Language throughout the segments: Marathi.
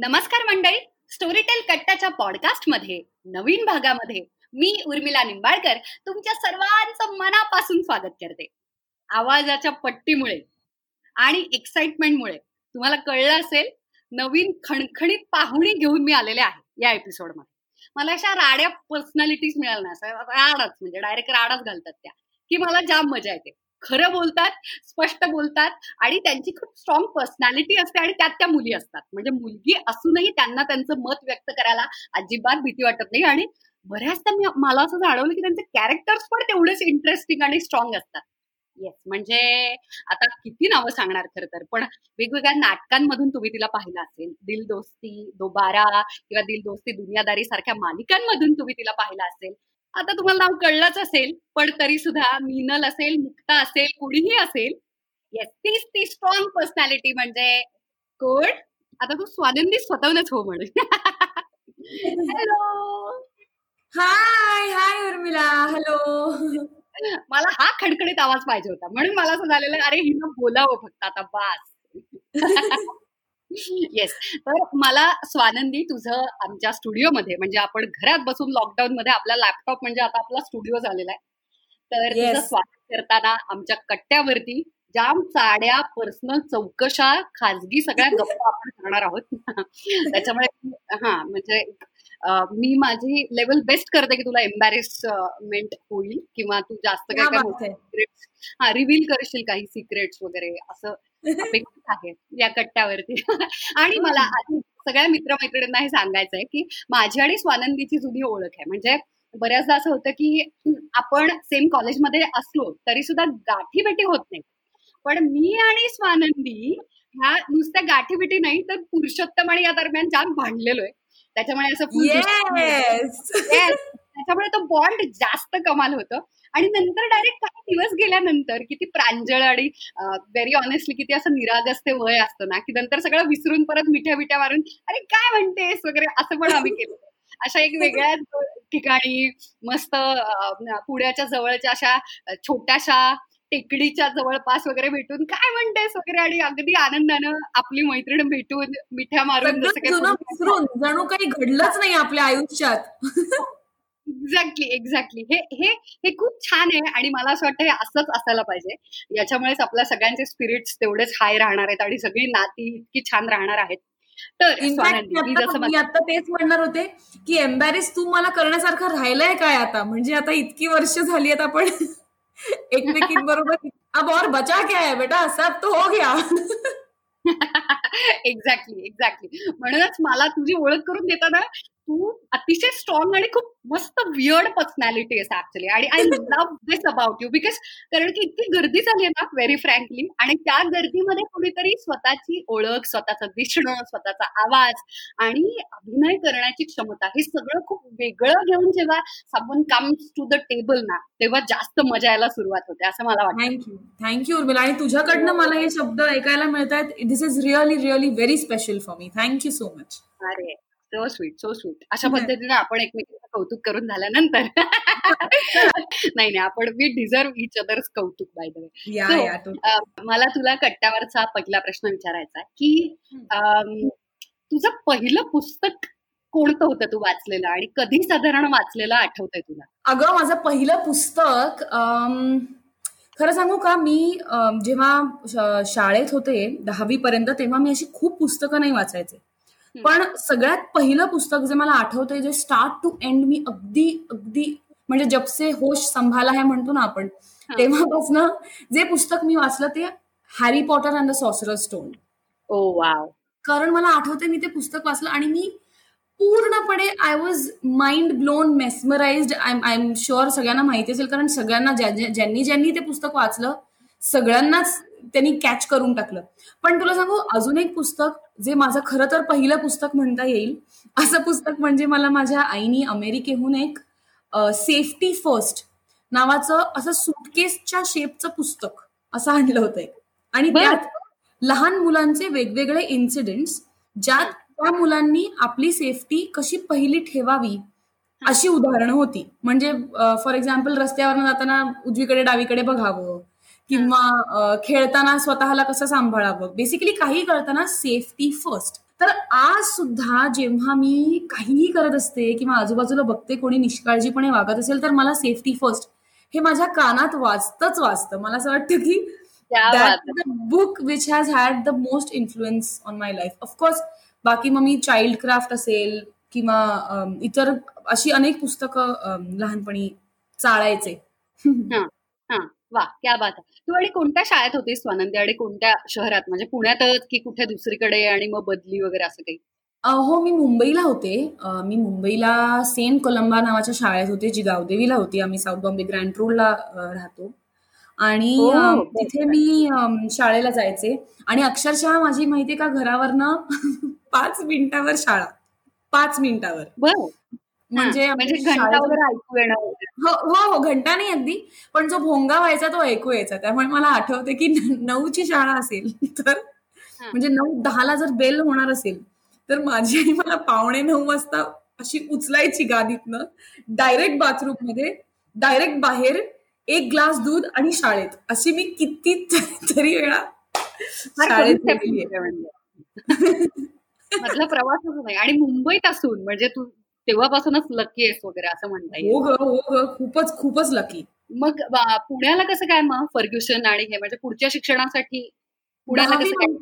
नमस्कार मंडळी. स्टोरीटेल कट्टाच्या पॉडकास्टमध्ये नवीन भागामध्ये मी उर्मिला निंबाळकर तुमच्या सर्वांचं मनापासून स्वागत करते. आवाजाच्या पट्टीमुळे आणि एक्साइटमेंटमुळे तुम्हाला कळलं असेल नवीन खणखणीत पाहुणी घेऊन मी आलेले आहे या एपिसोडमध्ये मला अशा राड्या पर्सनॅलिटीज मिळाल्या ना राडच म्हणजे डायरेक्ट राडाच घालतात त्या. की मला जाम मजा येते. खरं बोलतात स्पष्ट बोलतात आणि त्यांची खूप स्ट्रॉंग पर्सनॅलिटी असते आणि त्यात त्या मुली असतात. म्हणजे मुलगी असूनही त्यांना त्यांचं मत व्यक्त करायला अजिबात भीती वाटत नाही आणि बऱ्याचदा मी मला असं जाणवलं की त्यांचे कॅरेक्टर्स पण तेवढेच इंटरेस्टिंग आणि स्ट्रॉंग असतात. येस म्हणजे आता किती नावं सांगणार खरं तर पण वेगवेगळ्या नाटकांमधून तुम्ही तिला पाहिलं असेल. दिल दोस्ती दोबारा किंवा दिल दोस्ती दुनियादारी सारख्या मालिकांमधून तुम्ही तिला पाहिलं असेल. आता तुम्हाला नाव कळलंच असेल पण तरी सुद्धा मीनल असेल मुक्ता असेल कुणीही असेल येस तीच ती स्ट्रॉंग पर्सनॅलिटी म्हणजे कोण? आता तू स्वानंदी स्वतःहूनच हो म्हणून. Hello hi hi Urmila hello मला हा खडखडीत आवाज पाहिजे होता म्हणून मला असं झालेलं अरे हिनं बोलावं फक्त आता बास. येस तर मला स्वानंदी तुझं आमच्या स्टुडिओमध्ये म्हणजे आपण घरात बसून लॉकडाऊन मध्ये आपला लॅपटॉप म्हणजे आता आपला स्टुडिओ झालेला आहे. तर तुझं स्वागत करताना आमच्या कट्ट्यावरती जाम चाड्या पर्सनल चौकशा खाजगी सगळ्या गप्पा आपण करणार आहोत. त्याच्यामुळे हा म्हणजे मी माझी लेवल बेस्ट करते की तुला एम्बॅरेसमेंट होईल किंवा तू जास्त काय काय हा रिव्हील करशील काही सिक्रेट्स वगैरे असं अपेक्षित आहे. या कट्ट्यावरती. आणि मला आधी सगळ्या मित्रमैत्रिणींना हे सांगायचं आहे की माझी आणि स्वानंदीची जुनी ओळख आहे. म्हणजे बऱ्याचदा असं होतं की आपण सेम कॉलेजमध्ये असलो तरी सुद्धा गाठी भेटी होत नाही. पण मी आणि स्वानंदी ह्या नुसत्या गाठी भेटी नाही तर पुरुषोत्तम आणि या दरम्यान जाम भांडलेलो आहे. त्याच्यामुळे असं त्याच्यामुळे तो बॉन्ड जास्त कमाल होतं. आणि नंतर डायरेक्ट काही दिवस गेल्यानंतर किती प्रांजळ आणि व्हेरी ऑनेस्टली किती असं निरागसते वय असतं ना की नंतर सगळं विसरून परत मिठ्या मिठ्या मारून अरे काय म्हणतेस? वगैरे असं पण आम्ही केलं. अशा एक वेगळ्या ठिकाणी मस्त पुण्याच्या जवळच्या अशा छोट्याशा टेकडीच्या जवळपास वगैरे भेटून काय म्हणतेस? वगैरे आणि अगदी आनंदानं आपली मैत्रीण भेटून मिठ्या मारून जणू काही घडलंच नाही आपल्या आयुष्यात. एक्झॅक्टली एक्झॅक्टली हे हे हे खूप छान आहे आणि मला असं वाटतं हे असंच असायला पाहिजे. याच्यामुळेच आपल्या सगळ्यांचे स्पिरिट्स तेवढेच हाय राहणार आहेत आणि सगळी नाती इतकी छान राहणार आहेत. तर मी आता तेच म्हणणार होते की एम्बॅरेस तू मला करण्यासारखं राहिलंय काय आता? म्हणजे आता इतकी वर्ष झाली आहेत आपण एकमेकींबरोबर अब और बचा क्या है बेटा? सब तो हो गया. एक्झॅक्टली एक्झॅक्टली म्हणूनच मला तुझी ओळख करून देताना तू अतिशय स्ट्रॉंग आणि खूप मस्त वियर्ड पर्सनॅलिटी आहे ऍक्च्युली आणि I love this about you because कारण की इतकी गर्दी झाली आहे ना व्हेरी फ्रँकली आणि त्या गर्दीमध्ये कुणीतरी स्वतःची ओळख स्वतःचं दिसणं स्वतःचा आवाज आणि अभिनय करण्याची क्षमता हे सगळं खूप वेगळं घेऊन जेव्हा साबून कम्स टू द टेबल ना तेव्हा जास्त मजा यायला सुरुवात होते असं मला वाटतं. थँक्यू थँक्यू उर्मिला आणि तुझ्याकडनं मला हे शब्द ऐकायला मिळत आहेत this is really really very special for me thank you so much अरे. सो स्वीट सो स्वीट अशा पद्धतीने आपण एकमेकांचं कौतुक करून झाल्यानंतर नाही नाही आपण वी डिझर्व इच अदर्स कौतुक बाय द मला तुला कट्ट्यावरचा पहिला प्रश्न विचारायचा की तुझं पहिलं पुस्तक कोणतं होतं तू वाचलेलं आणि कधी साधारण वाचलेलं आठवतंय तुला? अगं माझं पहिलं पुस्तक खरं सांगू का मी जेव्हा शाळेत होते दहावी पर्यंत तेव्हा मी अशी खूप पुस्तकं नाही वाचायचे. पण सगळ्यात पहिलं पुस्तक जे मला आठवतंय जे स्टार्ट टू एंड मी अगदी अगदी म्हणजे जबसे होश संभाला आहे म्हणतो ना आपण तेव्हापासून जे पुस्तक मी वाचलं ते Harry Potter and the sorcerer stone oh wow. कारण मला आठवते मी ते पुस्तक वाचलं आणि मी पूर्णपणे I was mind blown mesmerise I I am sure सगळ्यांना माहिती असेल कारण सगळ्यांना ज्यांनी ज्यांनी ते पुस्तक वाचलं सगळ्यांनाच त्यांनी कॅच करून टाकलं. पण तुला सांगू अजून एक पुस्तक जे माझं खरं तर पहिलं पुस्तक म्हणता येईल असं पुस्तक म्हणजे मला माझ्या आईनी अमेरिकेहून एक सेफ्टी फर्स्ट नावाचं असं सुटकेसच्या शेपचं पुस्तक असं आणलं होतं आणि त्यात लहान मुलांचे वेगवेगळे इन्सिडेंट्स ज्यात त्या मुलांनी आपली सेफ्टी कशी पहिली ठेवावी अशी उदाहरणं होती. म्हणजे फॉर एक्झाम्पल रस्त्यावरनं जाताना उजवीकडे डावीकडे बघावं किंवा खेळताना स्वतःला कसं सांभाळावं? बेसिकली काही कळताना सेफ्टी फर्स्ट तर आज सुद्धा जेव्हा मी काहीही करत असते किंवा आजूबाजूला बघते कोणी निष्काळजीपणे वागत असेल तर मला सेफ्टी फर्स्ट हे माझ्या कानात वाचतच वाचतं मला असं वाटतं की book which has had the most influence on my life of course बाकी मग मी चाइल्ड क्राफ्ट असेल किंवा इतर अशी अनेक पुस्तकं लहानपणी चाळायचे. वा क्या बात तू आणि कोणत्या शाळेत होतीस स्वानंदी? आणि कोणत्या शहरात? म्हणजे पुण्यातच की कुठे दुसरीकडे आणि मग बदली वगैरे असं काही? हो मी मुंबईला होते. मी मुंबईला सेंट कोलंबा नावाच्या शाळेत होते जी गावदेवीला होती. आम्ही साऊथ बॉम्बे ग्रँड रोडला राहतो. आणि तिथे मी शाळेला जायचे. आणि अक्षरशः माझी माहितीये का घरावरनं पाच मिनिटावर शाळा. पाच मिनिटावर. म्हणजे घंटा वगैरे ऐकू येणार हो हो हो घंटा नाही अगदी. पण जो भोंगा व्हायचा तो ऐकू यायचा. त्यामुळे मला आठवते की नऊची शाळा असेल तर म्हणजे नऊ दहाला जर बेल होणार असेल तर माझी आई मला पावणे नऊ वाजता अशी उचलायची गादीतनं डायरेक्ट बाथरूममध्ये डायरेक्ट बाहेर एक ग्लास दूध आणि शाळेत. अशी मी किती तरी वेळा शाळेत म्हटलं प्रवासच नाही. आणि मुंबईत असून म्हणजे तू तेव्हापासूनच लकी आहेस वगैरे असं म्हणता येईल. हो हो खूपच खूपच लकी मग पुण्याला कसं काय मग? फर्ग्युशन आणि हे म्हणजे पुढच्या शिक्षणासाठी पुण्याला कसं काय?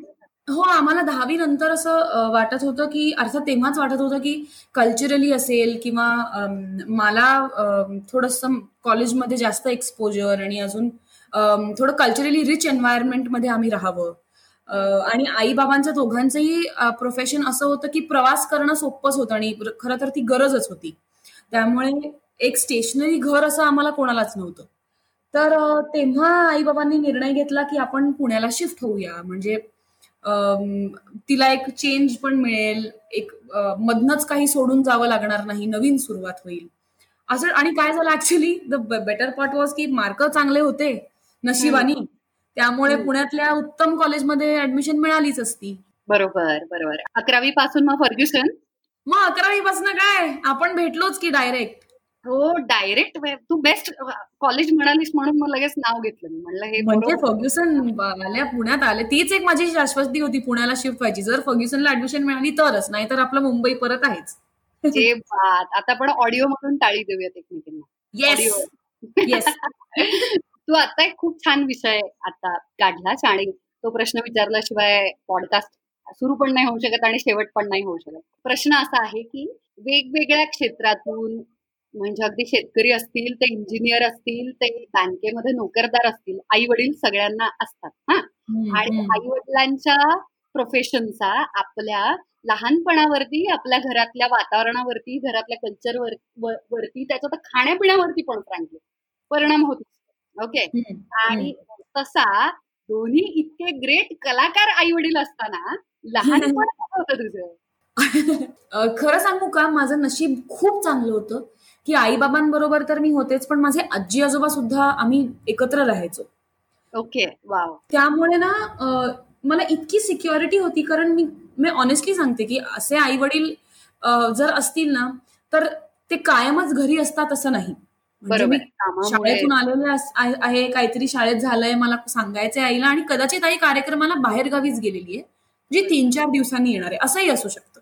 हो आम्हाला दहावी नंतर असं वाटत होतं की अर्थात तेव्हाच वाटत होतं की कल्चरली असेल किंवा मला थोडस कॉलेजमध्ये जास्त एक्सपोजर आणि अजून थोडं कल्चरली रिच एन्व्हायरमेंटमध्ये आम्ही राहावं. आणि आई बाबांचं दोघांचंही प्रोफेशन असं होतं की प्रवास करणं सोपंच होतं आणि खरं तर ती गरजच होती. त्यामुळे एक स्टेशनरी घर असं आम्हाला कोणालाच नव्हतं. तर तेव्हा आई बाबांनी निर्णय घेतला की आपण पुण्याला शिफ्ट होऊया. म्हणजे तिला एक चेंज पण मिळेल. एक मधनच काही सोडून जावं लागणार नाही. नवीन सुरुवात होईल. असं आणि काय झालं actually the better part was की मार्क चांगले होते. नशिबानी. त्यामुळे पुण्यातल्या उत्तम कॉलेजमध्ये ऍडमिशन मिळालीच असती. बरोबर बरोबर. अकरावी पासून मग फर्ग्युसन? मग अकरावी पासून काय? आपण भेटलोच की डायरेक्ट हो डायरेक्ट तू बेस्ट कॉलेज म्हणालीस म्हणून मग लगेच नाव घेतलं मी. म्हणलं हे म्हणजे फर्ग्युसन आल्या पुण्यात आले. तीच एक माझी शाश्वती होती पुण्याला शिफ्ट व्हायची. जर फर्ग्युसनला ऍडमिशन मिळाली तरच नाही तर आपलं मुंबई परत आहेच. जे बात. आता आपण ऑडिओ मधून टाळी देऊयात एकमेकांना. येस तू आता एक खूप छान विषय आता काढलास आणि तो प्रश्न विचारल्याशिवाय पॉडकास्ट सुरू पण नाही होऊ शकत आणि शेवट पण नाही होऊ शकत. प्रश्न असा आहे की वेगवेगळ्या क्षेत्रातून म्हणजे अगदी शेतकरी असतील ते इंजिनियर असतील ते बँकेमध्ये नोकरदार असतील आई वडील सगळ्यांना असतात हा? आणि आई वडिलांच्या प्रोफेशनचा आपल्या लहानपणावरती आपल्या घरातल्या वातावरणावरती घरातल्या कल्चर वरती त्याचा तर खाण्यापिण्यावरती पण फ्रँकली परिणाम होतो. ओके. आणि तसा दोन्ही इतके ग्रेट कलाकार आई वडील असताना लहानपण होतं तुझं. खरं सांगू का? माझं नशीब खूप चांगलं होतं. की आई बाबांबरोबर तर मी होतेच पण माझे आजी आजोबा सुद्धा आम्ही एकत्र राहायचो. ओके. वाव. त्यामुळे ना मला इतकी सिक्युरिटी होती कारण मी मी ऑनेस्टली सांगते की असे आई वडील जर असतील ना तर ते कायमच घरी असतात असं नाही. म्हणजे शाळेतून आलेले आहे काहीतरी शाळेत झालंय मला सांगायचंय आईला आणि कदाचित आई कार्यक्रमाला बाहेर गावीच गेलेली आहे. जी तीन चार दिवसांनी येणार आहे असंही असू शकतं.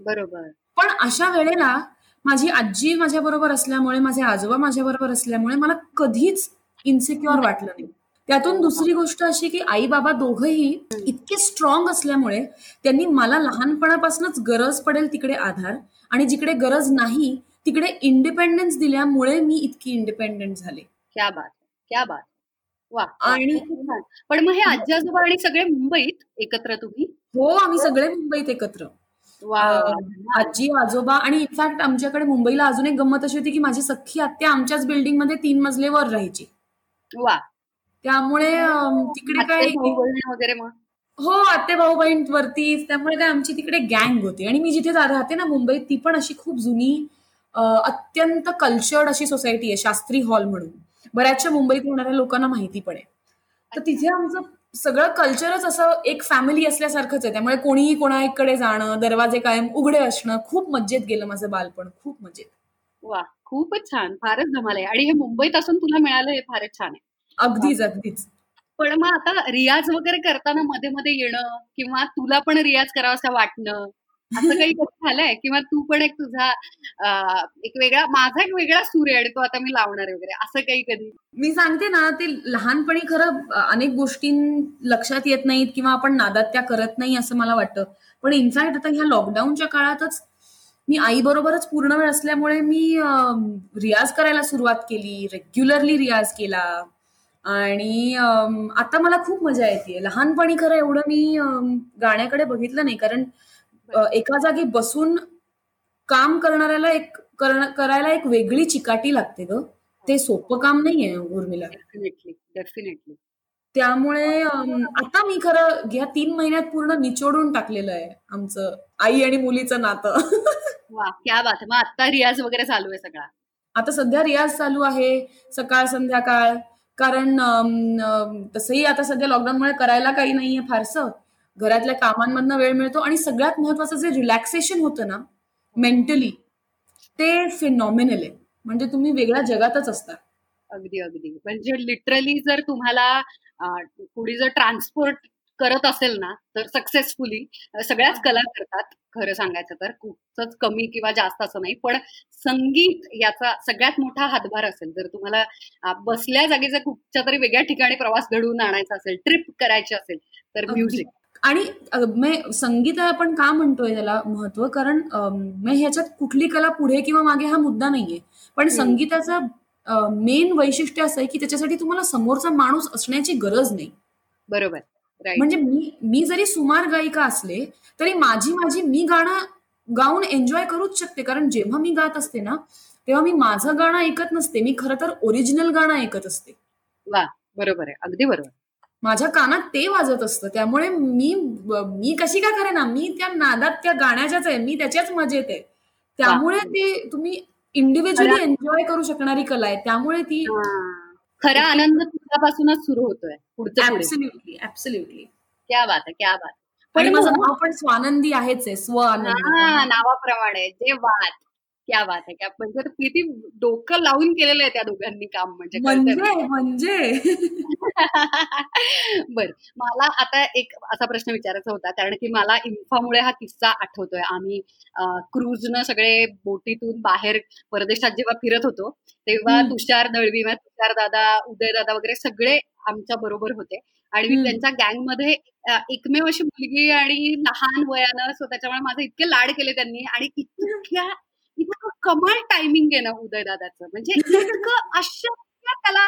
बरोबर. पण अशा वेळेला माझी आजी माझ्या बरोबर असल्यामुळे माझे आजोबा माझ्या बरोबर असल्यामुळे मला कधीच इन्सिक्युअर वाटलं नाही. त्यातून दुसरी गोष्ट अशी की आई बाबा दोघंही इतके स्ट्रॉंग असल्यामुळे त्यांनी मला लहानपणापासूनच गरज पडेल तिकडे आधार आणि जिकडे गरज नाही तिकडे इंडिपेंडन्स दिल्यामुळे मी इतकी इंडिपेंडेंट झाले. क्या बात क्या बात वा आणि पण मग हे आजी आजोबा आणि सगळे मुंबईत एकत्र तुम्ही? हो आम्ही सगळे मुंबईत एकत्र. आजी आजोबा आणि इनफॅक्ट आमच्याकडे मुंबईला अजून एक गंमत अशी होती की माझी सख्खी आत्या आमच्याच बिल्डिंगमध्ये तीन मजलेवर राहायची. वा. त्यामुळे तिकडे काय वगैरे मग? हो आत्ते भाऊ बहीण वरती त्यामुळे काय आमची तिकडे गँग होती. आणि मी जिथे राहते ना मुंबईत ती पण अशी खूप जुनी अत्यंत कल्चर्ड अशी सोसायटी आहे शास्त्री हॉल म्हणून. बऱ्याचशा मुंबईत येणाऱ्या लोकांना माहिती पण आहे. तर तिथे आमचं सगळं कल्चरच असं एक फॅमिली असल्यासारखंच आहे. त्यामुळे कोणीही कोणाकडे जाणं दरवाजे कायम उघडे असणं खूप मज्जेत गेलं माझं बालपण. खूप मजेत वा खूपच छान. फारच धमाल आहे. आणि हे मुंबईत असून तुला मिळालं हे फारच छान आहे. अगदीच अगदीच. पण मग आता रियाज वगैरे करताना मध्ये मध्ये येणं किंवा तुला पण रियाज करावासा वाटणं असं काही झालंय? किंवा तू पण एक तुझा एक वेगळा माझा एक वेगळा सूर्य आहे आणि तो आता मी लावणार वगैरे असं काही कधी? मी सांगते ना ते लहानपणी खरं अनेक गोष्टी लक्षात येत नाहीत किंवा आपण नादात त्या करत नाही असं मला वाटतं. पण इनफॅक्ट आता ह्या लॉकडाऊनच्या काळातच मी आई बरोबरच पूर्ण वेळ असल्यामुळे मी रियाज करायला सुरुवात केली रेग्युलरली रियाज केला. आणि आता मला खूप मजा येते लहानपणी खरं एवढं मी गाण्याकडे बघितलं नाही कारण एका जागी बसून काम करणाऱ्याला एक करायला एक वेगळी चिकाटी लागते ग. ते सोपं काम नाहीये उर्मिला. डेफिनेटली डेफिनेटली त्यामुळे आता मी खरं या तीन महिन्यात पूर्ण निचोडून टाकलेलं आहे आमचं आई आणि मुलीचं नातं. वा क्या बात मग आता रियाज वगैरे चालू आहे सगळा. आता सध्या रियाज चालू आहे सकाळ संध्याकाळ. कारण तसंही आता सध्या लॉकडाऊनमुळे करायला काही नाहीये फारसं. घरातल्या कामांमधनं वेळ मिळतो आणि सगळ्यात महत्वाचं जे रिलॅक्सेशन होतं ना मेंटली ते फिनॉमिनल आहे. म्हणजे तुम्ही वेगळ्या जगातच असता. अगदी अगदी. म्हणजे लिटरली जर तुम्हाला पुढे जर ट्रान्सपोर्ट करत असेल ना तर सक्सेसफुली सगळ्याच कला करतात. खरं सांगायचं तर खूपच कमी किंवा जास्त असं नाही. पण संगीत याचा सगळ्यात मोठा हातभार असेल. जर तुम्हाला बसल्या जागेचा कुठच्या तरी वेगळ्या ठिकाणी प्रवास घडवून आणायचा असेल ट्रिप करायची असेल तर म्युझिक आणि संगीत आपण का म्हणतोय त्याला महत्त्व? कारण ह्याच्यात कुठली कला पुढे किंवा मागे हा मुद्दा नाहीये. पण संगीताचं मेन वैशिष्ट्य असं आहे की त्याच्यासाठी तुम्हाला समोरचा माणूस असण्याची गरज नाही. बरोबर. म्हणजे मी मी जरी सुमार गायिका असले तरी माझी माझी मी गाणं गाऊन एन्जॉय करूच शकते. कारण जेव्हा मी गात असते ना तेव्हा मी माझं गाणं ऐकत नसते. मी खरं तर ओरिजिनल गाणं ऐकत असते. वा बरोबर आहे. अगदी बरोबर. माझ्या कानात ते वाजत असतं. त्यामुळे मी मी कशी का करे ना मी त्या नादात त्या गाण्याच्याच आहे. मी त्याच्याच मजेत आहे. त्यामुळे ते तुम्ही इंडिव्हिज्युअली एन्जॉय करू शकणारी कला आहे. त्यामुळे ती खरा आनंद तुझ्यापासूनच सुरू होतोय. पुढचं ऍब्सल्युटली ऍब्सल्युटली क्या बात आहे क्या बात पण माझं नाव पण स्वानंदी आहेच आहे. स्व आनंद. नावाप्रमाणे. जे वाद. क्या बात आहे क्या म्हणजे किती डोकं लावून केलेलं आहे त्या दोघांनी काम म्हणजे म्हणजे म्हणजे. बर मला आता एक असा प्रश्न विचारायचा होता कारण की मला इन्फामुळे हा किस्सा आठवतोय. आम्ही क्रूजनं सगळे बोटीतून बाहेर परदेशात जेव्हा फिरत होतो तेव्हा तुषार दळवी तुषार दादा उदय दादा वगैरे सगळे आमच्या बरोबर होते. आणि मी त्यांच्या गँगमध्ये एकमेव अशी मुलगी आणि लहान वयानं सो त्याच्यामुळे माझे इतके लाड केले त्यांनी आणि इतक्या इतकं कमाल टायमिंग आहे ना उदयदादाचं. म्हणजे इतकं अशक्य त्याला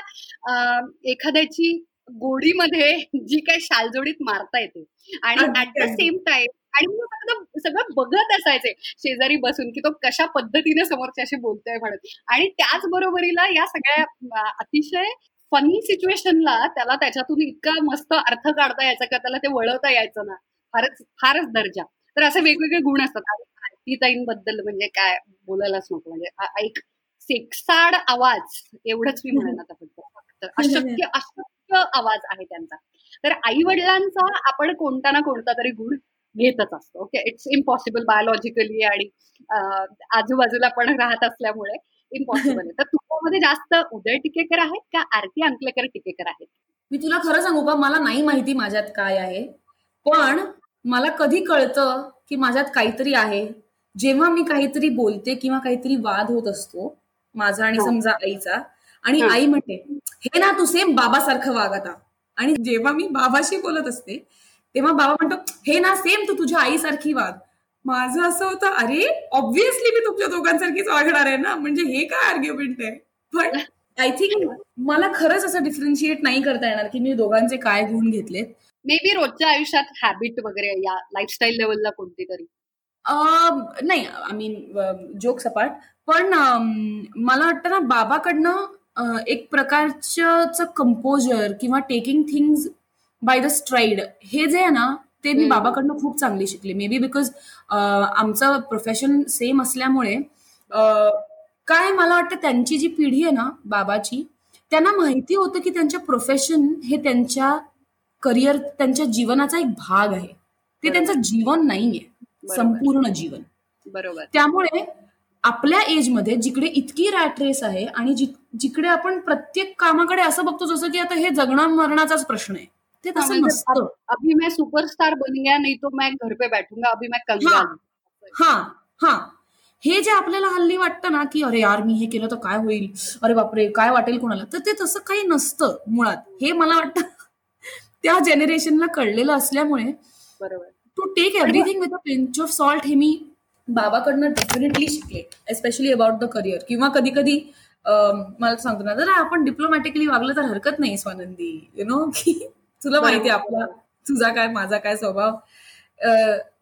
एखाद्याची गोडीमध्ये जी काही शालजोडीत मारता येते. आणि ऍट द सेम टाइम आणि मी सगळं बघत असायचे शेजारी बसून की तो कशा पद्धतीने समोरच्याशी बोलतोय म्हणत आणि त्याचबरोबरीला या सगळ्या अतिशय फनी सिच्युएशनला त्याला त्याच्यातून इतका मस्त अर्थ काढता यायचा का त्याला ते वळवता यायचं ना. फारच फारच दर्जा. तर असे वेगवेगळे गुण असतात. ताईंबद्दल म्हणजे काय बोलायलाच नको. म्हणजे एक सेक्साड आवाज एवढंच मी म्हणेन आता फक्त. अशक्य अशक्य आवाज आहे त्यांचा. तर आई वडिलांचा आपण कोणता ना कोणता तरी गुण घेतच असतो. ओके? इट्स इम्पॉसिबल बायोलॉजिकली आणि आजूबाजूला पण राहत असल्यामुळे इम्पॉसिबल आहे. तर तुझ्यामध्ये जास्त उदय टिकेकर आहेत का आरती अंकलेकर टिकेकर आहेत मी तुला खरं सांगू का मला नाही माहिती माझ्यात काय आहे. पण मला कधी कळतं की माझ्यात काहीतरी आहे. जेव्हा मी काहीतरी बोलते किंवा काहीतरी वाद होत असतो माझा आणि समजा आईचा आणि आई म्हणते हे ना तू सेम बाबासारखं वाग आता. आणि जेव्हा मी बाबाशी बोलत असते तेव्हा बाबा म्हणतो हे ना सेम तू तुझ्या आईसारखी वाग. माझं असं होतं अरे ऑब्व्हियसली मी तुमच्या दोघांसारखीच वागणार आहे ना म्हणजे हे काय आर्ग्युमेंट आहे? पण आय थिंक मला खरंच असं डिफरन्शिएट नाही करता येणार की मी दोघांचे काय गुण घेतलेत. मे बी रोजच्या आयुष्यात हॅबिट वगैरे या लाईफस्टाईल लेवलला कोणती तरी नाही आय मीन जोक सपाट पण मला वाटतं ना बाबाकडनं एक प्रकारचं कंपोजर किंवा taking things by the stride हे जे आहे ना ते मी बाबाकडनं खूप चांगली शिकले. मे बी बिकॉज आमचं प्रोफेशन सेम असल्यामुळे काय मला वाटतं त्यांची जी पिढी आहे ना बाबाची त्यांना माहिती होतं की त्यांच्या प्रोफेशन हे त्यांच्या करिअर त्यांच्या जीवनाचा एक भाग आहे. ते त्यांचं जीवन नाहीये. संपूर्ण जीवन. बरोबर. त्यामुळे आपल्या एजमध्ये जिकडे इतकी रॅट रेस आहे आणि जिकडे आपण प्रत्येक कामाकडे असं बघतो जसं की आता हे जगणं मरणाचाच प्रश्न आहे. ते तसं म्हणजे नसतं. अभि मैं सुपरस्टार बन गया नाही तो मैं घर पे बैठूंगा अभि मैं कंगाल हा हा हे. जे आपल्याला हल्ली वाटतं ना की अरे यार मी हे केलं तर काय होईल? अरे बापरे काय वाटेल कोणाला? तर ते तसं काही नसतं मुळात. हे मला वाटतं त्या जेनेरेशनला कळलेलं असल्यामुळे बरोबर. To take everything with a pinch of salt हे मी बाबाकडनं डेफिनेटली शिकले एस्पेशली अबाउट द करिअर किंवा कधी कधी मला सांगतो ना जर आपण डिप्लोमॅटिकली वागलं तर हरकत नाही स्वानंदी. यु नो की तुला माहिती आपला तुझा काय माझा काय स्वभाव.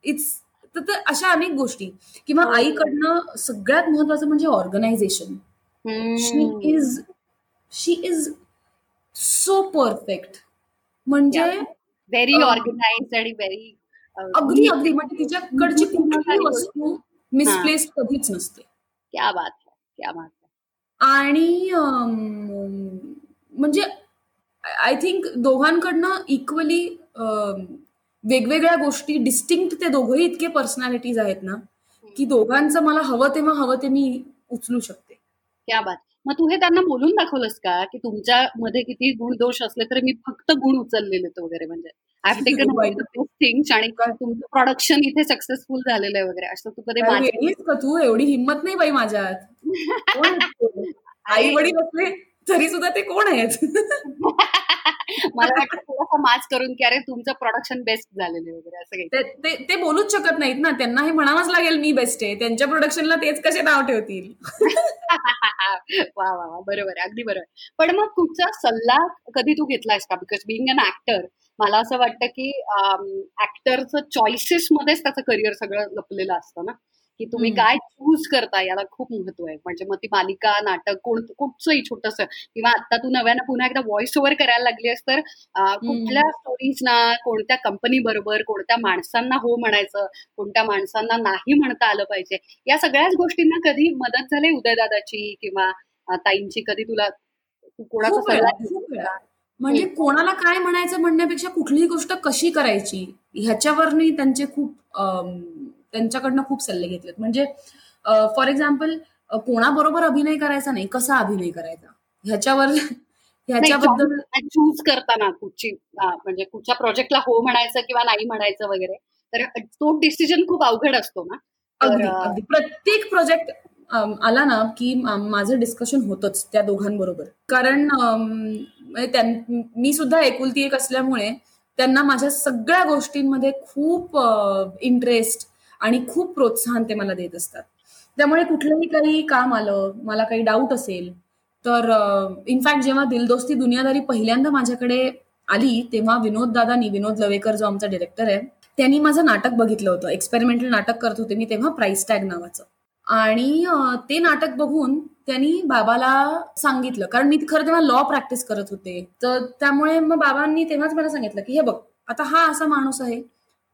इट्स तर अशा अनेक गोष्टी. किंवा हो. आईकडनं सगळ्यात महत्वाचं म्हणजे organisation she is she is so perfect म्हणजे व्हेरी ऑर्गनाइज आणि व्हेरी अगदी अगदी. म्हणजे तिच्याकडची कुठलीही वस्तू मिसप्लेस कधीच नसते. क्या बात क्या बात आणि म्हणजे आय थिंक दोघांकडनं इक्वली वेगवेगळ्या गोष्टी डिस्टिंक्ट ते दोघंही इतके पर्सनॅलिटीज आहेत ना की दोघांचं मला हवं तेव्हा हवं ते मी उचलू शकते. क्या बात मग तू हे त्यांना बोलून दाखवलंस का की तुमच्या मध्ये किती गुण दोष असले तरी मी फक्त गुण उचललेले वगैरे म्हणजे? आय टेकन थिंग्स आणि तुमचं प्रोडक्शन इथे सक्सेसफुल झालेलं आहे वगैरे. असं तू कधी का? तू एवढी हिंमत नाही बाई माझ्यात. आई वडील असले तरी सुद्धा ते कोण आहेत? मला वाटतं थोडासा माच करून की अरे तुमचं प्रोडक्शन बेस्ट झालेलं वगैरे असं काही. ते बोलूच शकत नाहीत ना. त्यांना हे म्हणावंच लागेल मी बेस्ट आहे. त्यांच्या प्रोडक्शनला तेच कसे नाव ठेवतील? वा वा वा. बरोबर अगदी बरोबर पण मग कुठचा सल्ला कधी तू घेतलायस का? बिकॉज बिंग अन ऍक्टर मला असं वाटतं की ऍक्टरचं चॉईसेस मध्येच त्याचं करिअर सगळं लपलेलं असतं ना. की तुम्ही काय चूज करता याला खूप महत्त्व आहे. म्हणजे मग ती मालिका नाटक कोण कुठचंही छोटस. किंवा आता तू नव्यानं पुन्हा एकदा व्हॉइस ओव्हर करायला लागलीस तर कुठल्या स्टोरीजना कोणत्या कंपनी बरोबर कोणत्या माणसांना हो म्हणायचं कोणत्या माणसांना नाही म्हणता आलं पाहिजे. या सगळ्याच गोष्टींना कधी मदत झाली उदयदादाची किंवा ताईंची? कधी तुला कोणाचा सल्ला म्हणजे कोणाला काय म्हणायचं म्हणण्यापेक्षा कुठलीही गोष्ट कशी करायची ह्याच्यावरनी त्यांचे खूप त्यांच्याकडनं खूप सल्ले घेतलेत. म्हणजे फॉर एक्झाम्पल कोणाबरोबर अभिनय करायचा नाही कसा अभिनय करायचा? ह्याच्यावर ह्याच्याबद्दल चूज करताना कुठची म्हणजे कुठच्या प्रोजेक्टला हो म्हणायचं किंवा नाही म्हणायचं वगैरे तर तो डिसिजन खूप अवघड असतो ना. प्रत्येक प्रोजेक्ट आला ना की माझं डिस्कशन होतच त्या दोघांबरोबर. कारण म्हणजे मी सुद्धा एकुलती एक असल्यामुळे त्यांना माझ्या सगळ्या गोष्टींमध्ये खूप इंटरेस्ट आणि खूप प्रोत्साहन ते मला देत असतात. त्यामुळे कुठलंही काही काम आलं मला काही डाऊट असेल तर इनफॅक्ट जेव्हा दिलदोस्ती दुनियादारी पहिल्यांदा माझ्याकडे आली तेव्हा विनोद दादानी विनोद लवेकर जो आमचा डिरेक्टर आहे त्यांनी माझं नाटक बघितलं होतं. एक्सपेरिमेंटल नाटक करत होते मी तेव्हा प्राईस टॅग नावाचं. आणि ते नाटक बघून त्यांनी बाबाला सांगितलं कारण मी खरं तेव्हा लॉ प्रॅक्टिस करत होते. तर त्यामुळे मग बाबांनी तेव्हाच मला सांगितलं की हे बघ आता हा असा माणूस आहे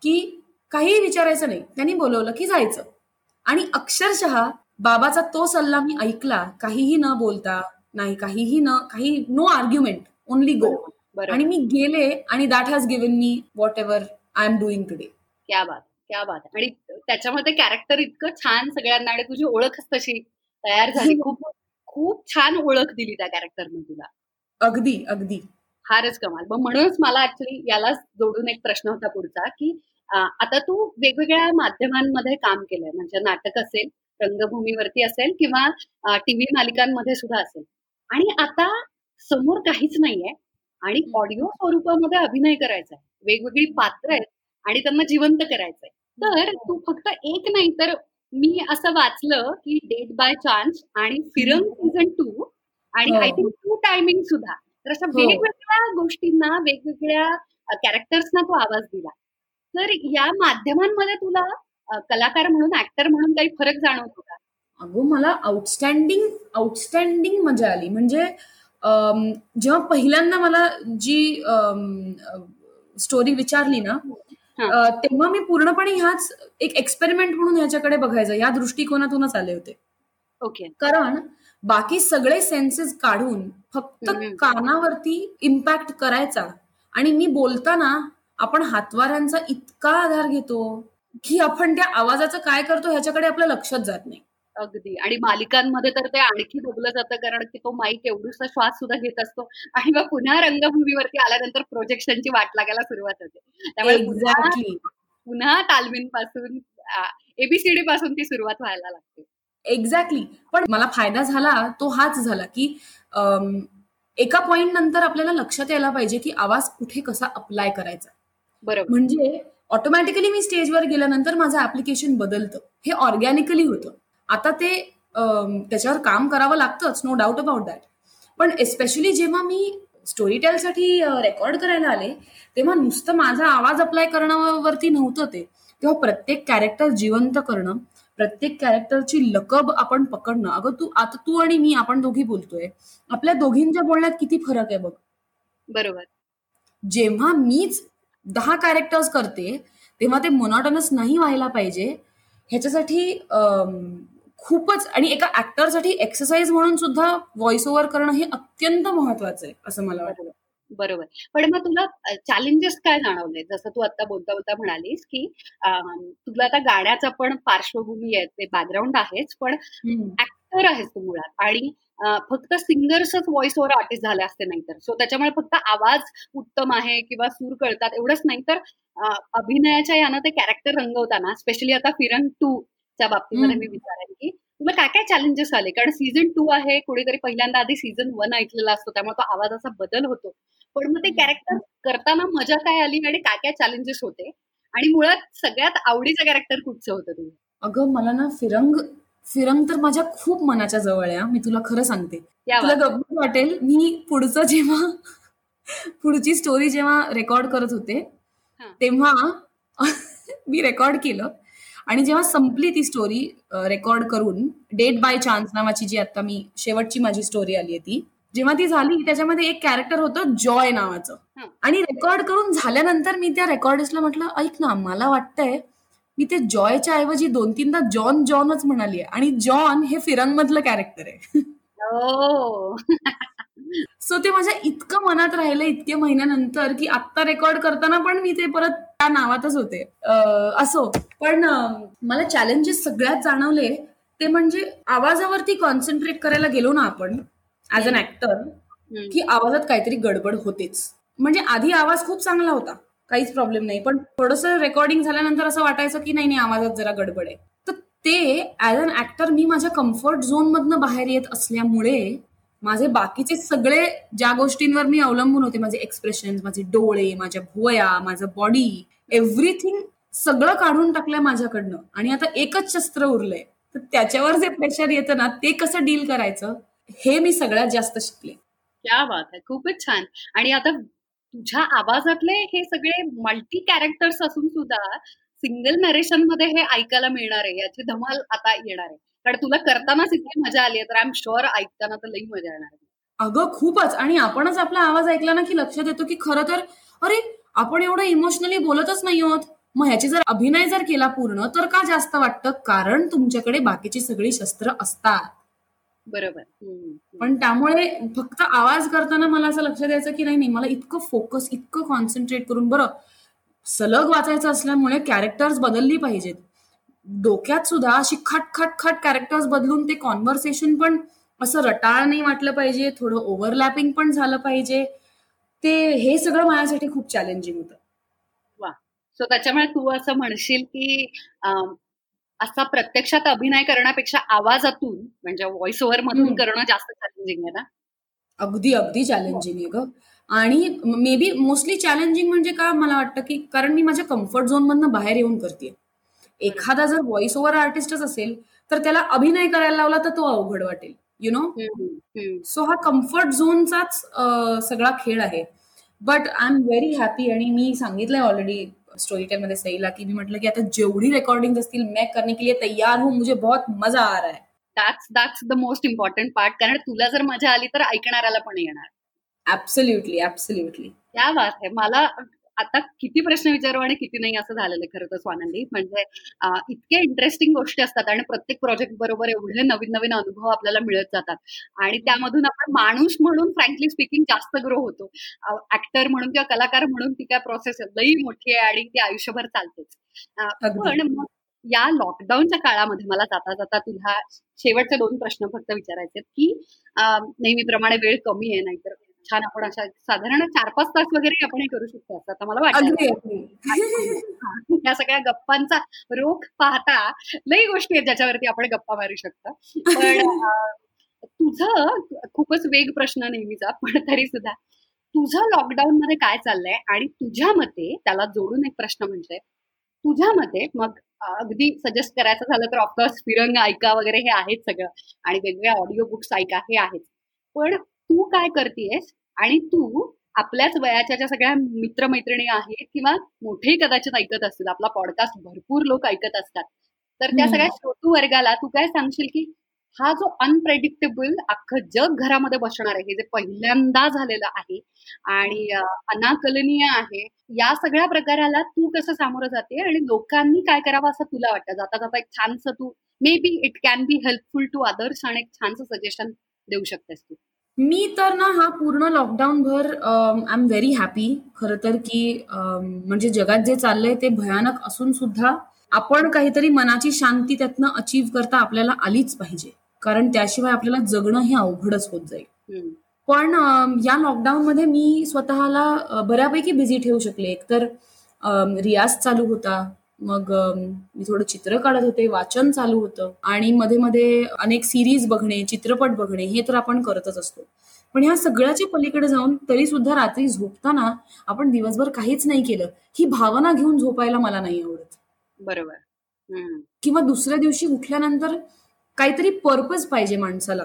की काहीही विचारायचं नाही. त्यांनी बोलवलं की जायचं. आणि अक्षरशः बाबाचा तो सल्ला मी ऐकला काहीही न बोलता नाही काहीही न काही नो आर्ग्युमेंट ओनली गो आणि मी गेले आणि that has given me whatever I am doing today क्या बात क्या बात. आणि त्याच्यामध्ये कॅरेक्टर इतकं छान सगळ्यांना आणि तुझी ओळखच तशी तयार झाली. खूप खूप छान ओळख दिली त्या कॅरेक्टरने तुला. अगदी अगदी. फारच कमाल. मग म्हणूनच मला ऍक्च्युली याला जोडून एक प्रश्न होता पुढचा की आता तू वेगवेगळ्या माध्यमांमध्ये काम केलंय. म्हणजे नाटक असेल रंगभूमीवरती असेल किंवा टीव्ही मालिकांमध्ये सुद्धा असेल. आणि आता समोर काहीच नाहीये आणि ऑडिओ स्वरूपामध्ये अभिनय करायचा आहे वेगवेगळी पात्र आहेत आणि त्यांना जिवंत करायचंय. तर तू फक्त एक नाही तर मी असं वाचलं की डेट बाय चान्स आणि फिरंग सीझन टू आणि आय थिंक टू टायमिंग सुद्धा. तर अशा हो. वेगवेगळ्या गोष्टींना वेगवेगळ्या कॅरेक्टर्सना तो आवाज दिला. तर या माध्यमांमध्ये तुला कलाकार म्हणून ऍक्टर म्हणून काही फरक जाणवतो का? अगो मला आउटस्टँडिंग आउटस्टँडिंग मजा आली. म्हणजे जेव्हा पहिल्यांदा मला जी स्टोरी विचारली ना तेव्हा मी पूर्णपणे ह्याच एक एक्सपेरिमेंट म्हणून ह्याच्याकडे बघायचं. या दृष्टिकोनातूनच आले होते. ओके. कारण बाकी सगळे सेन्सेस काढून फक्त कानावरती इम्पॅक्ट करायचा आणि मी बोलताना आपण हातवाऱ्यांचा इतका आधार घेतो की आपण त्या आवाजाचं काय करतो ह्याच्याकडे आपलं लक्षच जात नाही. अगदी. आणि मालिकांमध्ये तर ते आणखी दबलं जातं कारण की तो माईक एवढूसा श्वास सुद्धा घेत असतो. आणि मग पुन्हा रंगभूमीवरती आल्यानंतर प्रोजेक्शनची वाट लागायला सुरुवात होते. त्यामुळे पुन्हा तालमींपासून एबीसीडी पासून ती सुरुवात व्हायला लागते. एक्झॅक्टली पण मला फायदा झाला तो हाच झाला की एका पॉइंट नंतर आपल्याला लक्षात यायला पाहिजे की आवाज कुठे कसा अप्लाय करायचा. बरोबर. म्हणजे ऑटोमॅटिकली मी स्टेजवर गेल्यानंतर माझं ऍप्लिकेशन बदलतं. हे ऑर्गॅनिकली होतं. आता ते त्याच्यावर काम करावं लागतंच नो डाऊट अबाउट दॅट पण एस्पेशली जेव्हा मी स्टोरी टेलसाठी रेकॉर्ड करायला आले तेव्हा नुसतं माझा आवाज अप्लाय करण्यावरती नव्हतं ते. तेव्हा प्रत्येक कॅरेक्टर जिवंत करणं प्रत्येक कॅरेक्टरची लकब आपण पकडणं. अगं तू आता तू आणि मी आपण दोघी बोलतोय. आपल्या दोघींच्या बोलण्यात किती फरक आहे बघ. बरोबर. जेव्हा मीच दहा कॅरेक्टर्स करते तेव्हा ते मोनॉटनस नाही व्हायला पाहिजे. ह्याच्यासाठी खूपच आणि एका ऍक्टरसाठी एक्सरसाइज म्हणून सुद्धा व्हॉइस ओव्हर करणं हे अत्यंत महत्वाचं आहे असं मला वाटतं. बरोबर. पण मग तुला चॅलेंजेस काय जाणवले? जसं तू आता बोलता बोलता म्हणालीस की तुला आता गाण्याचा पण पार्श्वभूमी आहे ते बॅकग्राऊंड आहेच पण ऍक्टर आहेस तू मुळात. आणि फक्त सिंगर्सच व्हॉइस ओव्हर आर्टिस्ट झाले असते नाही तर सो त्याच्यामुळे फक्त आवाज उत्तम आहे किंवा सूर कळतात एवढंच नाही. तर अभिनयाच्या यानं ते कॅरेक्टर रंगवताना स्पेशली आता फिरंग टू च्या बाबतीमध्ये मी विचारेन की तुला काय काय चॅलेंजेस आले? कारण सीझन टू आहे कोणीतरी पहिल्यांदा आधी सीझन वन ऐकलेला असतो त्यामुळे तो आवाजाचा बदल होतो. पण मग ते कॅरेक्टर करताना मजा काय आली आणि काय काय चॅलेंजेस होते? आणि मुळात सगळ्यात आवडीचं कॅरेक्टर कुठचं होतं तुझं? अगं मला ना फिरंग फिरंग तर माझ्या खूप मनाच्या जवळ आहे मी तुला खरं सांगते. तुला गमत वाटेल मी पुढचं जेव्हा पुढची स्टोरी जेव्हा रेकॉर्ड करत होते तेव्हा मी रेकॉर्ड केलं. आणि जेव्हा संपली ती स्टोरी रेकॉर्ड करून डेट बाय चान्स नावाची जी आता मी शेवटची माझी स्टोरी आली आहे ती जेव्हा ती झाली त्याच्यामध्ये एक कॅरेक्टर होतं जॉय नावाचं. आणि रेकॉर्ड करून झाल्यानंतर मी त्या रेकॉर्डिस्टला म्हटलं ऐक ना मला वाटतंय मी ते जॉयच्या ऐवजी दोन तीनदा जॉन जॉनच म्हणाली आणि जॉन हे फिरंग मधलं कॅरेक्टर आहे सो ते माझ्या इतकं मनात राहिलं इतक्या महिन्यानंतर की आत्ता रेकॉर्ड करताना पण मी ते परत त्या नावातच होते. असो. पण मला चॅलेंजेस सगळ्यात जाणवले ते म्हणजे आवाजावरती कॉन्सन्ट्रेट करायला गेलो ना आपण ऍज अन ऍक्टर की आवाजात काहीतरी गडबड होतेच. म्हणजे आधी आवाज खूप चांगला होता. काहीच प्रॉब्लेम नाही. पण थोडस रेकॉर्डिंग झाल्यानंतर असं वाटायचं की नाही नाही आवाजात जरा गडबड आहे. तर ते ऍज अन ऍक्टर मी माझ्या कम्फर्ट झोन मधनं बाहेर येत असल्यामुळे माझे बाकीचे सगळे ज्या गोष्टींवर मी अवलंबून होते माझे एक्सप्रेशन माझे डोळे माझ्या भुवया माझं बॉडी एव्हरीथिंग सगळं काढून टाकलंय माझ्याकडनं. आणि आता एकच शस्त्र उरलंय. तर त्याच्यावर जे प्रेशर येतं ना ते कसं डील करायचं हे मी सगळ्यात जास्त शिकले. क्या बात आहे. खूपच छान. आणि आता तुझ्या आवाजातले हे सगळे मल्टी कॅरेक्टर्स असून सुद्धा सिंगल नरेशनमध्ये हे ऐकायला मिळणार आहे याची धमाल आता येणार आहे. कारण तुला करतानाच इतकी मजा आली आहे तर आय एम शुअर ऐकताना तर लई मजा येणार अगं खूपच. आणि आपणच आपला आवाज ऐकला ना की लक्षात येतो की खरं तर अरे आपण एवढं इमोशनली बोलतच नाही आहोत. मग ह्याची जर अभिनय जर केला पूर्ण तर का जास्त वाटतं? कारण तुमच्याकडे बाकीची सगळी शस्त्र असतात. बरोबर. पण त्यामुळे फक्त आवाज करताना मला असं लक्षात द्यायचं की नाही नाही मला इतकं फोकस इतकं कॉन्सन्ट्रेट करून बरं सलग वाचायचं असल्यामुळे कॅरेक्टर्स बदलली पाहिजेत. डोक्यात सुद्धा अशी खट खट खट कॅरेक्टर्स बदलून ते कॉन्व्हर्सेशन पण असं रटाळ नाही वाटलं पाहिजे थोडं ओव्हरलॅपिंग पण झालं पाहिजे. ते हे सगळं माझ्यासाठी खूप चॅलेंजिंग होतं. वा सो त्याच्यामुळे तू असं म्हणशील की असा प्रत्यक्षात अभिनय करण्यापेक्षा आवाजातून म्हणजे व्हॉइस ओव्हर मधून करणं जास्त चॅलेंजिंग आहे ना? अगदी अगदी चॅलेंजिंग आहे ग. आणि मे बी मोस्टली चॅलेंजिंग म्हणजे का मला वाटतं की कारण मी माझ्या कम्फर्ट झोन मधनं बाहेर येऊन करते एखादा जर व्हॉइस ओव्हर आर्टिस्टच असेल तर त्याला अभिनय करायला लावला तर तो अवघड वाटेल यु नो सो हा कम्फर्ट झोनचाच सगळा खेळ आहे. But I am very happy आणि मी सांगितलंय ऑलरेडी स्टोरी टेल मध्ये सहीला की मी म्हटलं की आता जेवढी रेकॉर्डिंग असतील मैं करने के लिए तैयार हूँ मुझे बहुत मजा आ रहा है. That's that's the most important part कारण तुला जर मजा आली तर ऐकणाऱ्याला पण येणार. ऍब्सोल्युटली ऍब्सोल्युटली क्या बात आहे मला आता किती प्रश्न विचारू आणि किती नाही असं झालेलं खरं तर स्वानंदी. म्हणजे इतके इंटरेस्टिंग गोष्टी असतात आणि प्रत्येक प्रोजेक्ट बरोबर एवढे नवीन नवीन अनुभव आपल्याला मिळत जातात. आणि त्यामधून आपण माणूस म्हणून फ्रँकली स्पीकिंग जास्त ग्रो होतो. ऍक्टर म्हणून किंवा कलाकार म्हणून ती काय प्रोसेस लई मोठी आहे आणि ती आयुष्यभर चालतेच. पण या लॉकडाऊनच्या काळामध्ये मला जाता जाता तुला शेवटचे दोन प्रश्न फक्त विचारायचे की नेहमीप्रमाणे वेळ कमी आहे नाहीतर छान आपण अशा साधारण चार पाच तास वगैरे आपण हे करू शकतो असं आता मला वाटतं या सगळ्या गप्पांचा रोख पाहता लई गोष्टी आहेत ज्याच्यावरती आपण गप्पा मारू शकतो. पण तुझं खूपच वेग प्रश्न नेहमीचा पण तरी सुद्धा तुझं लॉकडाऊन मध्ये काय चाललंय? आणि तुझ्या मते त्याला जोडून एक प्रश्न म्हणजे तुझ्या मते मग अगदी सजेस्ट करायचं झालं तर ऑफकोर्स फिरंग ऐका वगैरे हे आहेत सगळं. आणि वेगवेगळ्या ऑडिओ बुक्स ऐका हे आहेत पण तू काय करतेस आणि तू आपल्याच वयाच्या ज्या सगळ्या मित्रमैत्रिणी आहेत किंवा मोठेही कदाचित ऐकत असतील आपला पॉडकास्ट भरपूर लोक ऐकत असतात तर त्या सगळ्या श्रोतू वर्गाला तू काय सांगशील की हा जो अनप्रेडिक्टेबल अख्खं जग घरामध्ये बसणार आहे जे पहिल्यांदा झालेलं आहे आणि अनाकलनीय आहे या सगळ्या प्रकाराला तू कसं सामोरं जाते आणि लोकांनी काय करावं असं तुला वाटतं? जाता जाता एक छानसं तू maybe it can be helpful to others आणि एक छानसं सजेशन देऊ शकतेस तू. मी तर ना हा पूर्ण लॉकडाऊन भर आय एम व्हेरी हॅपी खर तर की म्हणजे जगात जे चाललंय ते भयानक असून सुद्धा आपण काहीतरी मनाची शांती त्यातनं अचीव करता आपल्याला आलीच पाहिजे. कारण त्याशिवाय आपल्याला जगणं हे अवघडच होत जाईल. पण या लॉकडाऊन मध्ये मी स्वतःला बऱ्यापैकी बिझी ठेवू शकले. एकतर रियाज चालू होता. मग मी थोडं चित्र काढत होते वाचन चालू होतं आणि मध्ये मध्ये अनेक सिरीज बघणे चित्रपट बघणे हे तर आपण करतच असतो. पण ह्या सगळ्याच्या पलीकडे जाऊन तरी सुद्धा रात्री झोपताना आपण दिवसभर काहीच नाही केलं. ही भावना घेऊन झोपायला मला नाही आवडत. बरोबर. किंवा दुसऱ्या दिवशी उठल्यानंतर काहीतरी पर्पज पाहिजे माणसाला.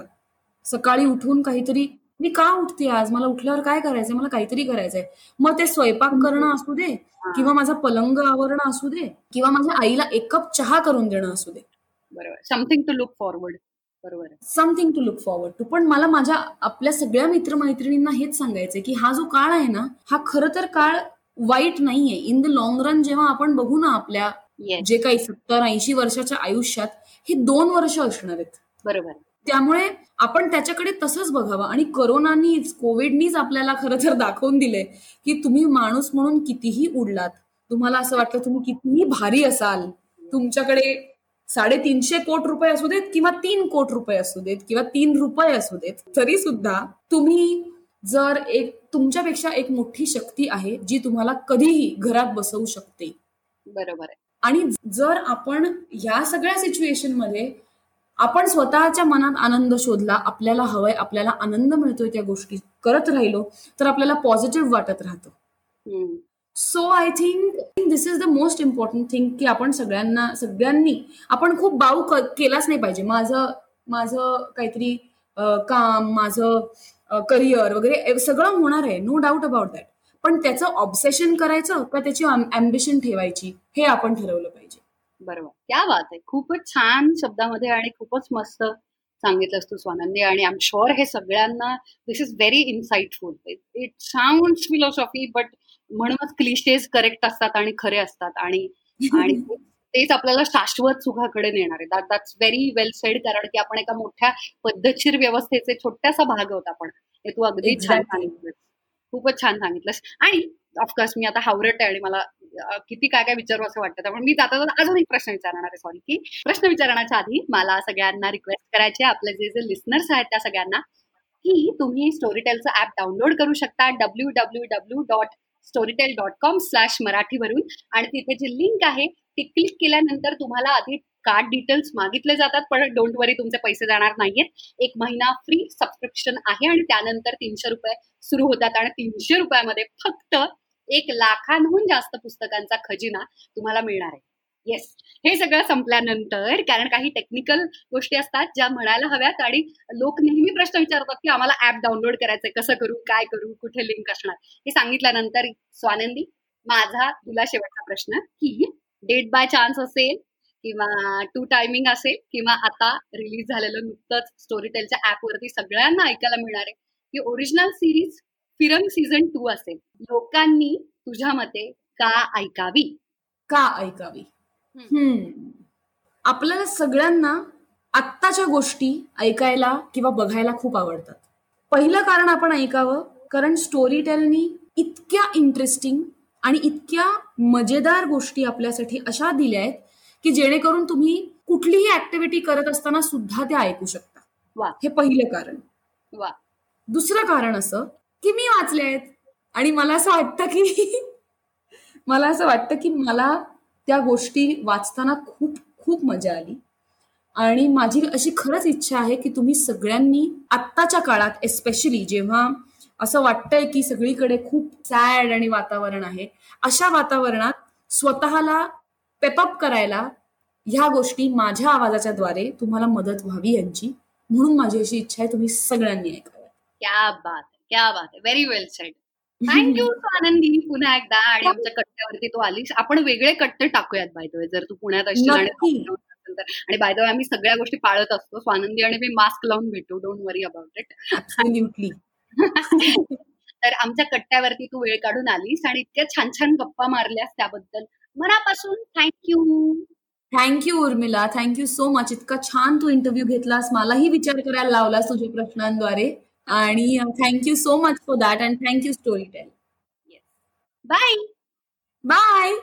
सकाळी उठून काहीतरी मी का उठते आज? मला उठल्यावर काय करायचंय? मला काहीतरी करायचंय. मग ते स्वयंपाक करणं असू दे किंवा माझा पलंग आवरणं असू दे किंवा माझ्या आईला एक कप चहा करून देणं असू दे. बरोबर. समथिंग टू लुक फॉरवर्ड बरोबर. Something to look forward to पण मला माझ्या आपल्या सगळ्या मित्रमैत्रिणींना हेच सांगायचंय की हा जो काळ आहे ना हा खरं तर काळ वाईट नाहीये. इन द लॉंग रन जेव्हा आपण बघू ना आपल्या जे काही सत्तर ऐंशी वर्षाच्या आयुष्यात हे दोन वर्ष असणार आहेत. बरोबर. त्यामुळे आपण त्याच्याकडे तसंच बघावं. आणि करोनानीच कोविडनीच आपल्याला खरं तर दाखवून दिले की तुम्ही माणूस म्हणून कितीही उडलात तुम्हाला असं वाटतं तुम्ही कितीही भारी असाल तुमच्याकडे साडेतीनशे कोट रुपये असू देत किंवा तीन कोट रुपये असू देत किंवा तीन रुपये असू देत तरी सुद्धा तुम्ही जर एक तुमच्यापेक्षा एक मोठी शक्ती आहे जी तुम्हाला कधीही घरात बसवू शकते. बरोबर आहे. आणि जर आपण या सगळ्या सिच्युएशनमध्ये आपण स्वतःच्या मनात आनंद शोधला आपल्याला हवंय आपल्याला आनंद मिळतोय त्या गोष्टी करत राहिलो तर आपल्याला पॉझिटिव्ह वाटत राहतं. So I think this is the most important thing की आपण सगळ्यांना सगळ्यांनी आपण खूप बाऊ केलाच नाही पाहिजे. माझं माझं काहीतरी काम माझं करिअर वगैरे सगळं होणार आहे. नो डाऊट अबाउट दॅट पण त्याचं ऑब्सेशन करायचं का त्याची अम्बिशन ठेवायची हे आपण ठरवलं पाहिजे. बरोबर. क्या बात आहे. खूपच छान शब्दामध्ये आणि खूपच मस्त सांगितलंस तू स्वानंदी आणि आय एम शुअर हे सगळ्यांना this is very insightful it sound philosophy but म्हणूनच क्लिशेज करेक्ट असतात आणि खरे असतात आणि आणि तेच आपल्याला शाश्वत सुखाकडे नेणार. आहे that that's very well said कारण की आपण एका मोठ्या पद्धतशीर व्यवस्थेचे छोट्यासा भाग होता आपण. हे तू अगदी छान सांगितलं खूपच छान सांगितलंस. आणि ऑफकोर्स मी आता हावरट आहे आणि मला किती काय काय विचारू असं वाटतं त्यामुळे मी जाता जाता अजून एक प्रश्न विचारणार आहे सॉरी की. प्रश्न विचारण्याच्या आधी मला सगळ्यांना रिक्वेस्ट करायचे आपले जे जे लिस्नर्स आहेत त्या सगळ्यांना की तुम्ही स्टोरीटेलचं ऍप डाउनलोड करू शकता W W W dot Storytel dot com slash मराठीवरून. आणि तिथे जी लिंक आहे ती क्लिक केल्यानंतर तुम्हाला आधी कार्ड डिटेल्स मागितले जातात. पण डोंट वरी तुमचे पैसे जाणार नाहीयेत. एक महिना फ्री सबस्क्रिप्शन आहे आणि त्यानंतर तीनशे रुपये सुरू होतात आणि तीनशे रुपयामध्ये फक्त एक लाखांहून जास्त पुस्तकांचा खजिना तुम्हाला मिळणार आहे. येस हे सगळं संपल्यानंतर कारण काही टेक्निकल गोष्टी असतात ज्या म्हणायला हव्यात आणि लोक नेहमी प्रश्न विचारतात की आम्हाला ऍप डाउनलोड करायचंय कसं करू काय करू कुठे लिंक असणार? हे सांगितल्यानंतर स्वानंदी माझा तुला शेवटचा प्रश्न की डेट बाय चान्स असेल किंवा टू टायमिंग असेल किंवा आता रिलीज झालेलं नुकतंच स्टोरी टेलच्या ऍपवरती सगळ्यांना ऐकायला मिळणार आहे की original series Firang season two असेल. लोकांनी तुझ्या मते का ऐकावी? का ऐकावी? आपल्याला सगळ्यांना आत्ताच्या गोष्टी ऐकायला किंवा बघायला खूप आवडतात. पहिलं कारण आपण ऐकावं कारण स्टोरी टेलनी इतक्या इंटरेस्टिंग आणि इतक्या मजेदार गोष्टी आपल्यासाठी अशा दिल्या आहेत की जेणेकरून तुम्ही कुठलीही ऍक्टिव्हिटी करत असताना सुद्धा ते ऐकू शकता. वा. हे पहिलं कारण. वा. दुसरं कारण असं की मी वाचले आहेत. आणि मला असं वाटतं की मला असं वाटतं की मला त्या गोष्टी वाचताना खूप खूप मजा आली. आणि माझी अशी खरंच इच्छा आहे की तुम्ही सगळ्यांनी आत्ताच्या काळात एस्पेशली जेव्हा असं वाटतंय की सगळीकडे खूप सॅड आणि वातावरण आहे अशा वातावरणात स्वतःला पेपअप करायला ह्या गोष्टी माझ्या आवाजाच्या द्वारे तुम्हाला मदत व्हावी यांची. म्हणून माझी अशी इच्छा आहे तुम्ही सगळ्यांनी ऐकाव्या क्या बात आहे व्हेरी वेल सेड थँक्यू आनंदी पुन्हा एकदा आणि आमच्या कट्ट्यावरती तू आलीस. आपण वेगळे कट्टे टाकूयात बाय द वे जर तू पुण्यात असशील आणि तर. बाय द वे आम्ही सगळ्या गोष्टी पाळत असतो. स्वानंदी आणि मी मास्क लावून भेटू. Don't worry about it. तर आमच्या कट्ट्यावरती तू वेळ काढून आलीस आणि इतक्या छान छान गप्पा मारल्यास त्याबद्दल मनापासून thank you thank you Urmila thank you so much इतका छान तू इंटरव्ह्यू घेतलास. मलाही विचार करायला लावलास तुझ्या प्रश्नांद्वारे. आणि thank you so much for that and thank you Storytel bye bye